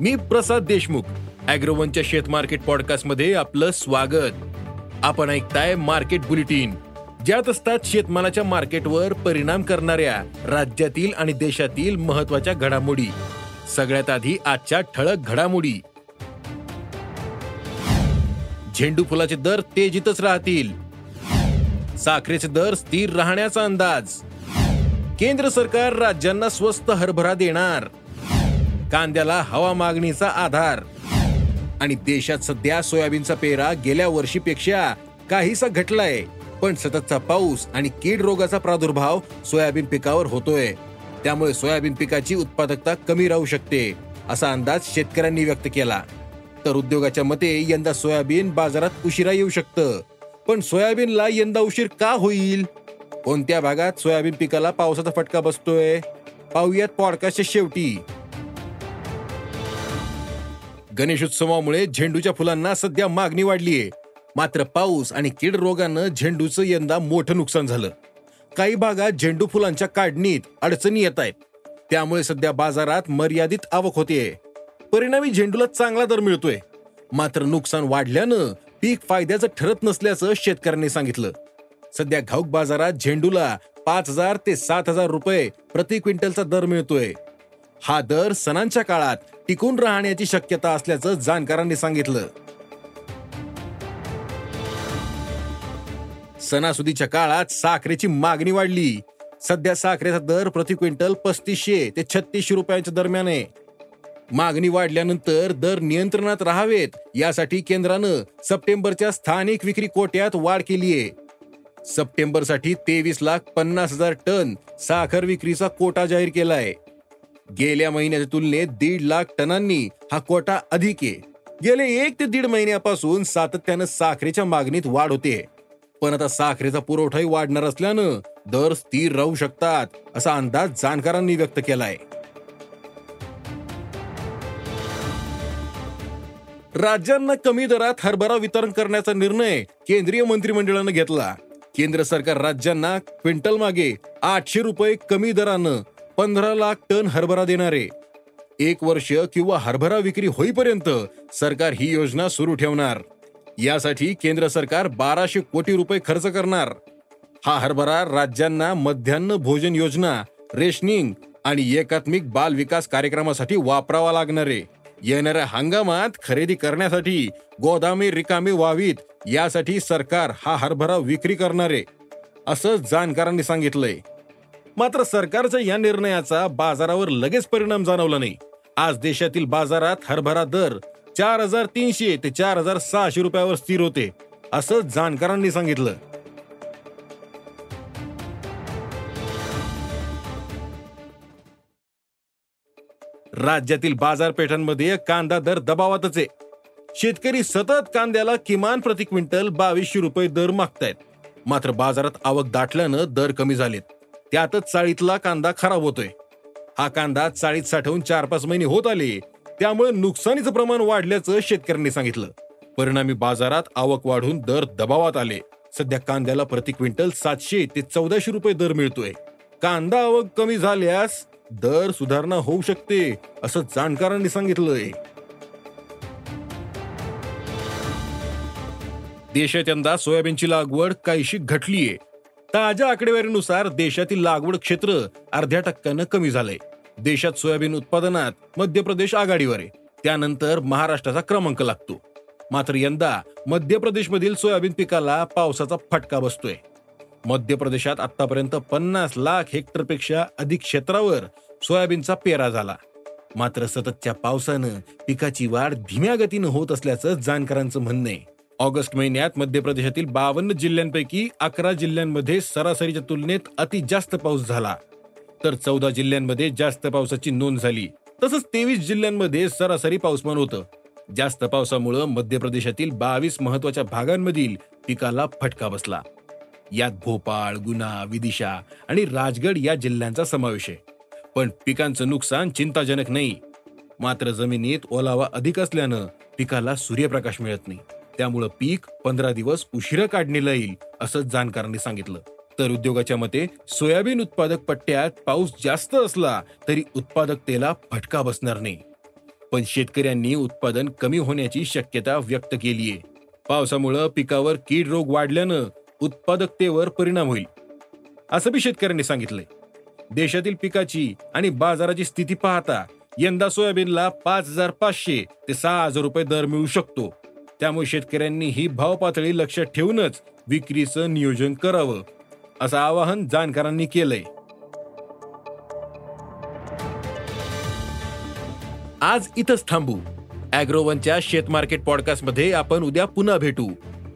मी प्रसाद देशमुख अॅग्रोवनच्या शेत मार्केट पॉडकास्टमध्ये आपलं स्वागत. आपण ऐकताय मार्केट बुलेटिन ज्यात असतात शेतमालाच्या मार्केटवर परिणाम करणाऱ्या राज्यातील आणि देशातील महत्त्वाच्या घडामोडी. सगळ्यात आधी आजच्या ठळक घडामोडी. झेंडू फुलाचे दर तेजीतच राहतील. साखरेचे दर स्थिर राहण्याचा अंदाज. केंद्र सरकार राज्यांना स्वस्त हरभरा देणार. कांद्याला हवा मागणीचा आधार. आणि देशात सध्या सोयाबीनचा पेरा गेल्या वर्षीपेक्षा काहीसा घटलाय. पण सततचा पाऊस आणि कीड रोगाचा प्रादुर्भाव सोयाबीन पिकावर होतोय. त्यामुळे सोयाबीन पिकाची उत्पादकता कमी राहू शकते असा अंदाज शेतकऱ्यांनी व्यक्त केला. तर उद्योगाच्या मते यंदा सोयाबीन बाजारात उशिरा येऊ शकतं. पण सोयाबीनला यंदा उशीर का होईल? कोणत्या भागात सोयाबीन पिकाला पावसाचा फटका बसतोय? पाहुयात पॉडकास्टच्या शेवटी. गणेशोत्सवामुळे झेंडूच्या फुलांना सध्या मागणी वाढलीये. मात्र पाऊस आणि कीड रोगानं झेंडूचं यंदा मोठं नुकसान झालं. काही भागात झेंडू फुलांच्या काढणीत अडचणी येत आहेत. त्यामुळे सध्या बाजारात मर्यादित आवक होतीये. परिणामी झेंडूला चांगला दर मिळतोय. मात्र नुकसान वाढल्यानं पीक फायद्याचं ठरत नसल्याचं शेतकऱ्यांनी सांगितलं. सध्या घाऊक बाजारात झेंडूला पाच हजार ते सात हजार रुपये प्रति क्विंटलचा दर मिळतोय. हा दर सणांच्या काळात टिकून राहण्याची शक्यता असल्याचं जाणकारांनी सांगितलं. सणासुदीच्या काळात साखरेची मागणी वाढली. सध्या साखरेचा दर प्रति क्विंटल पस्तीसशे ते छत्तीसशे रुपयांच्या दरम्यान आहे. मागणी वाढल्यानंतर दर नियंत्रणात राहावेत यासाठी केंद्रानं सप्टेंबरच्या स्थानिक विक्री कोट्यात वाढ केली आहे. सप्टेंबरसाठी तेवीस लाख पन्नास हजार टन साखर विक्रीचा कोटा जाहीर केलाय. गेल्या महिन्याच्या तुलनेत दीड लाख टनांनी हा कोटा अधिक आहे. गेले एक ते दीड महिन्यापासून सातत्यानं साखरेच्या मागणीत वाढ होते. पण आता साखरेचा पुरवठाही वाढणार असल्यानं दर स्थिर राहू शकतात असा अंदाज जाणकारांनी व्यक्त केलाय. राज्यांना कमी दरात हरभरा वितरण करण्याचा निर्णय केंद्रीय मंत्रिमंडळानं घेतला. केंद्र सरकार राज्यांना क्विंटल मागे आठशे रुपये कमी दरानं पंधरा लाख टन हरभरा देणारे. एक वर्ष किंवा हरभरा विक्री होईपर्यंत सरकार ही योजना सुरू ठेवणार. यासाठी केंद्र सरकार बाराशे कोटी रुपये खर्च करणार. हा हरभरा राज्यांना मध्यान्ह भोजन योजना रेशनिंग आणि एकात्मिक बाल विकास कार्यक्रमासाठी वापरावा लागणार आहे. येणाऱ्या हंगामात खरेदी करण्यासाठी गोदामे रिकामे व्हावीत यासाठी सरकार हा हरभरा विक्री करणार आहे. असं जाणकारांनी सांगितलंय. मात्र सरकारच्या या निर्णयाचा बाजारावर लगेच परिणाम जाणवला नाही. आज देशातील बाजारात हरभरा दर चार हजार तीनशे ते चार हजार सहाशे रुपयावर स्थिर होते असं जाणकारांनी सांगितलं. राज्यातील बाजारपेठांमध्ये कांदा दर दबावातच आहे. शेतकरी सतत कांद्याला किमान प्रति क्विंटल बावीसशे रुपये दर मागतायत. मात्र बाजारात आवक दाटल्यानं दर कमी झालेत. त्यातच चाळीतला कांदा खराब होतोय. हा कांदा चाळीत साठवून चार पाच महिने होत आले त्यामुळे नुकसानीचं प्रमाण वाढल्याचं शेतकऱ्यांनी सांगितलं. परिणामी बाजारात आवक वाढून दर दबावात आले. सध्या कांद्याला प्रति क्विंटल सातशे ते चौदाशे रुपये दर मिळतोय. कांदा आवक कमी झाल्यास दर सुधारणा होऊ शकते असं जाणकारांनी सांगितलंय. देशात यंदा सोयाबीनची लागवड काहीशी घटलीये. ताज्या आकडेवारीनुसार देशातील लागवड क्षेत्र अर्ध्या टक्क्यानं कमी झालंय. देशात सोयाबीन उत्पादनात मध्य प्रदेश आघाडीवर आहे. त्यानंतर महाराष्ट्राचा क्रमांक लागतो. मात्र यंदा मध्य प्रदेशमधील सोयाबीन पिकाला पावसाचा फटका बसतोय. मध्य प्रदेशात आतापर्यंत पन्नास लाख हेक्टरपेक्षा अधिक क्षेत्रावर सोयाबीनचा पेरा झाला. मात्र सततच्या पावसानं पिकाची वाढ धीम्या गतीनं होत असल्याचं जाणकारांचं म्हणणं आहे. ऑगस्ट महिन्यात मध्य प्रदेशातील बावन्न जिल्ह्यांपैकी अकरा जिल्ह्यांमध्ये सरासरीच्या तुलनेत अति जास्त पाऊस झाला. तर चौदा जिल्ह्यांमध्ये जास्त पावसाची नोंद झाली. तसंच तेवीस जिल्ह्यांमध्ये सरासरी पाऊसमान होतं. जास्त पावसामुळं मध्य प्रदेशातील बावीस महत्त्वाच्या भागांमधील पिकाला फटका बसला. यात भोपाळ गुना विदिशा आणि राजगड या जिल्ह्यांचा समावेश आहे. पण पिकांचं नुकसान चिंताजनक नाही. मात्र जमिनीत ओलावा अधिक असल्यानं पिकाला सूर्यप्रकाश मिळत नाही. त्यामुळं पीक पंधरा दिवस उशिरा काढणीला येईल असं जाणकारांनी सांगितलं. तर उद्योगाच्या मते सोयाबीन उत्पादक पट्ट्यात पाऊस जास्त असला तरी उत्पादकतेला फटका बसणार नाही. पण शेतकऱ्यांनी उत्पादन कमी होण्याची शक्यता व्यक्त केली आहे पावसामुळं पिकावर कीड रोग वाढल्यानं उत्पादकतेवर परिणाम होईल असं बी शेतकऱ्यांनी सांगितलंय. देशातील पिकाची आणि बाजाराची स्थिती पाहता यंदा सोयाबीनला पाच हजार पाचशे ते सहा हजार रुपये दर मिळू शकतो. त्यामुळे शेतकऱ्यांनी ही भाव पातळी लक्षात ठेवूनच विक्रीचं नियोजन करावं असं आवाहन जाणकारांनी केलंय. आज इथंच थांबू. अॅग्रोवनच्या शेत मार्केट पॉडकास्टमध्ये आपण उद्या पुन्हा भेटू.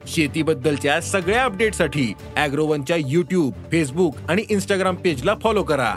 शेतीबद्दलच्या सगळ्या अपडेटसाठी अॅग्रोवनच्या युट्यूब फेसबुक आणि इंस्टाग्राम पेजला फॉलो करा.